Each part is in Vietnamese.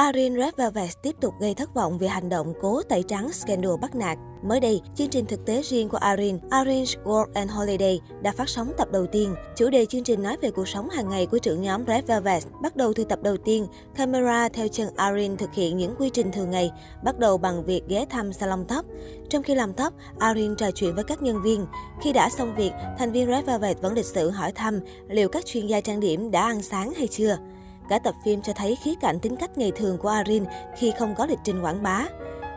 Arin Red Velvet tiếp tục gây thất vọng vì hành động cố tẩy trắng scandal bắt nạt. Mới đây, chương trình thực tế riêng của Arin, Arin's World and Holiday, đã phát sóng tập đầu tiên. Chủ đề chương trình nói về cuộc sống hàng ngày của trưởng nhóm Red Velvet. Bắt đầu từ tập đầu tiên, camera theo chân Arin thực hiện những quy trình thường ngày, bắt đầu bằng việc ghé thăm salon tóc. Trong khi làm tóc, Arin trò chuyện với các nhân viên. Khi đã xong việc, thành viên Red Velvet vẫn lịch sự hỏi thăm liệu các chuyên gia trang điểm đã ăn sáng hay chưa. Cả tập phim cho thấy khía cạnh tính cách ngày thường của Arin khi không có lịch trình quảng bá.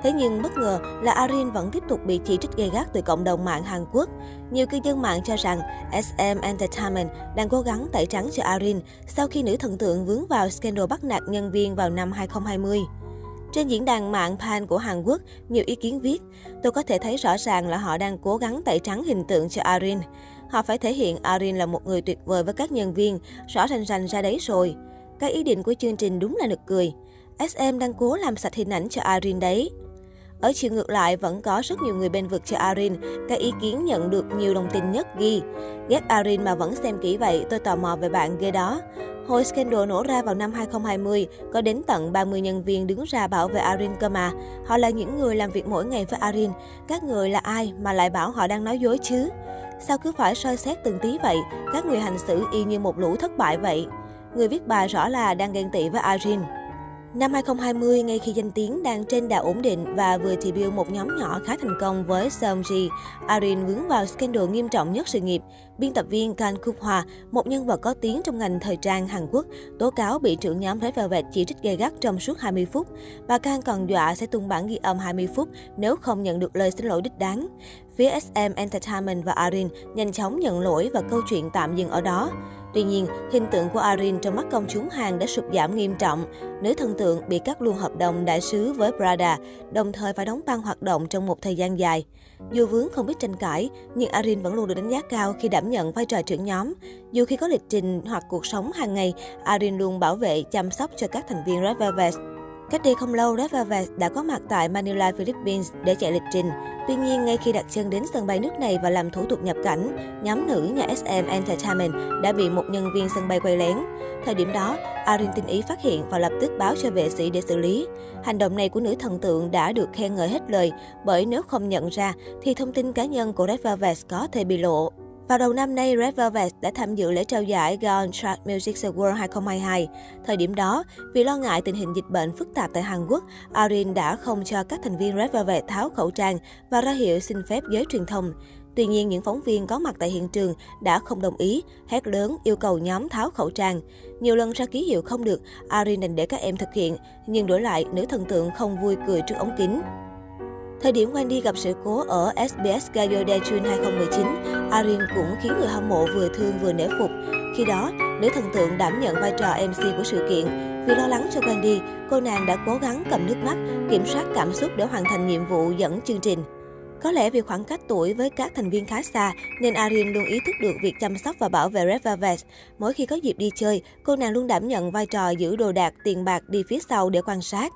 Thế nhưng bất ngờ là Arin vẫn tiếp tục bị chỉ trích gay gắt từ cộng đồng mạng Hàn Quốc. Nhiều cư dân mạng cho rằng SM Entertainment đang cố gắng tẩy trắng cho Arin sau khi nữ thần tượng vướng vào scandal bắt nạt nhân viên vào năm 2020. Trên diễn đàn mạng Pan của Hàn Quốc, nhiều ý kiến viết, tôi có thể thấy rõ ràng là họ đang cố gắng tẩy trắng hình tượng cho Arin. Họ phải thể hiện Arin là một người tuyệt vời với các nhân viên, rõ rành rành ra đấy rồi. Các ý định của chương trình đúng là nực cười. SM đang cố làm sạch hình ảnh cho Arin đấy. Ở chiều ngược lại, vẫn có rất nhiều người bên vực cho Arin. Các ý kiến nhận được nhiều đồng tình nhất ghi. Ghét Arin mà vẫn xem kỹ vậy, tôi tò mò về bạn ghê đó. Hồi scandal nổ ra vào năm 2020, có đến tận 30 nhân viên đứng ra bảo vệ Arin cơ mà. Họ là những người làm việc mỗi ngày với Arin. Các người là ai mà lại bảo họ đang nói dối chứ? Sao cứ phải soi xét từng tí vậy? Các người hành xử y như một lũ thất bại vậy. Người viết bài rõ là đang ghen tị với Arin. Năm 2020, ngay khi danh tiếng đang trên đà ổn định và vừa debut một nhóm nhỏ khá thành công với Seomji, Arin vướng vào scandal nghiêm trọng nhất sự nghiệp. Biên tập viên Kan Kup Hwa, một nhân vật có tiếng trong ngành thời trang Hàn Quốc, tố cáo bị trưởng nhóm Red Velvet chỉ trích gay gắt trong suốt 20 phút. Bà Kan còn dọa sẽ tung bản ghi âm 20 phút nếu không nhận được lời xin lỗi đích đáng. Phía SM Entertainment và Arin nhanh chóng nhận lỗi và câu chuyện tạm dừng ở đó. Tuy nhiên, hình tượng của Arin trong mắt công chúng Hàn đã sụt giảm nghiêm trọng. Nữ thần tượng bị cắt luôn hợp đồng đại sứ với Prada, đồng thời phải đóng băng hoạt động trong một thời gian dài. Dù vướng không biết tranh cãi, nhưng Arin vẫn luôn được đánh giá cao khi đảm nhận vai trò trưởng nhóm. Dù khi có lịch trình hoặc cuộc sống hàng ngày, Arin luôn bảo vệ, chăm sóc cho các thành viên Red Velvet. Cách đây không lâu, Red Velvet đã có mặt tại Manila, Philippines để chạy lịch trình. Tuy nhiên, ngay khi đặt chân đến sân bay nước này và làm thủ tục nhập cảnh, nhóm nữ nhà SM Entertainment đã bị một nhân viên sân bay quay lén. Thời điểm đó, Arin tinh ý phát hiện và lập tức báo cho vệ sĩ để xử lý. Hành động này của nữ thần tượng đã được khen ngợi hết lời, bởi nếu không nhận ra thì thông tin cá nhân của Red Velvet có thể bị lộ. Vào đầu năm nay, Red Velvet đã tham dự lễ trao giải Gaon Chart Music Award 2022. Thời điểm đó, vì lo ngại tình hình dịch bệnh phức tạp tại Hàn Quốc, Arin đã không cho các thành viên Red Velvet tháo khẩu trang và ra hiệu xin phép giới truyền thông. Tuy nhiên, những phóng viên có mặt tại hiện trường đã không đồng ý, hét lớn yêu cầu nhóm tháo khẩu trang. Nhiều lần ra ký hiệu không được, Arin đành để các em thực hiện, nhưng đổi lại, nữ thần tượng không vui cười trước ống kính. Thời điểm Wendy gặp sự cố ở SBS Gayo Daejun 2019, Arin cũng khiến người hâm mộ vừa thương vừa nể phục. Khi đó, nữ thần tượng đảm nhận vai trò MC của sự kiện. Vì lo lắng cho Wendy, cô nàng đã cố gắng cầm nước mắt, kiểm soát cảm xúc để hoàn thành nhiệm vụ dẫn chương trình. Có lẽ vì khoảng cách tuổi với các thành viên khá xa, nên Arin luôn ý thức được việc chăm sóc và bảo vệ Red Velvet. Mỗi khi có dịp đi chơi, cô nàng luôn đảm nhận vai trò giữ đồ đạc, tiền bạc đi phía sau để quan sát.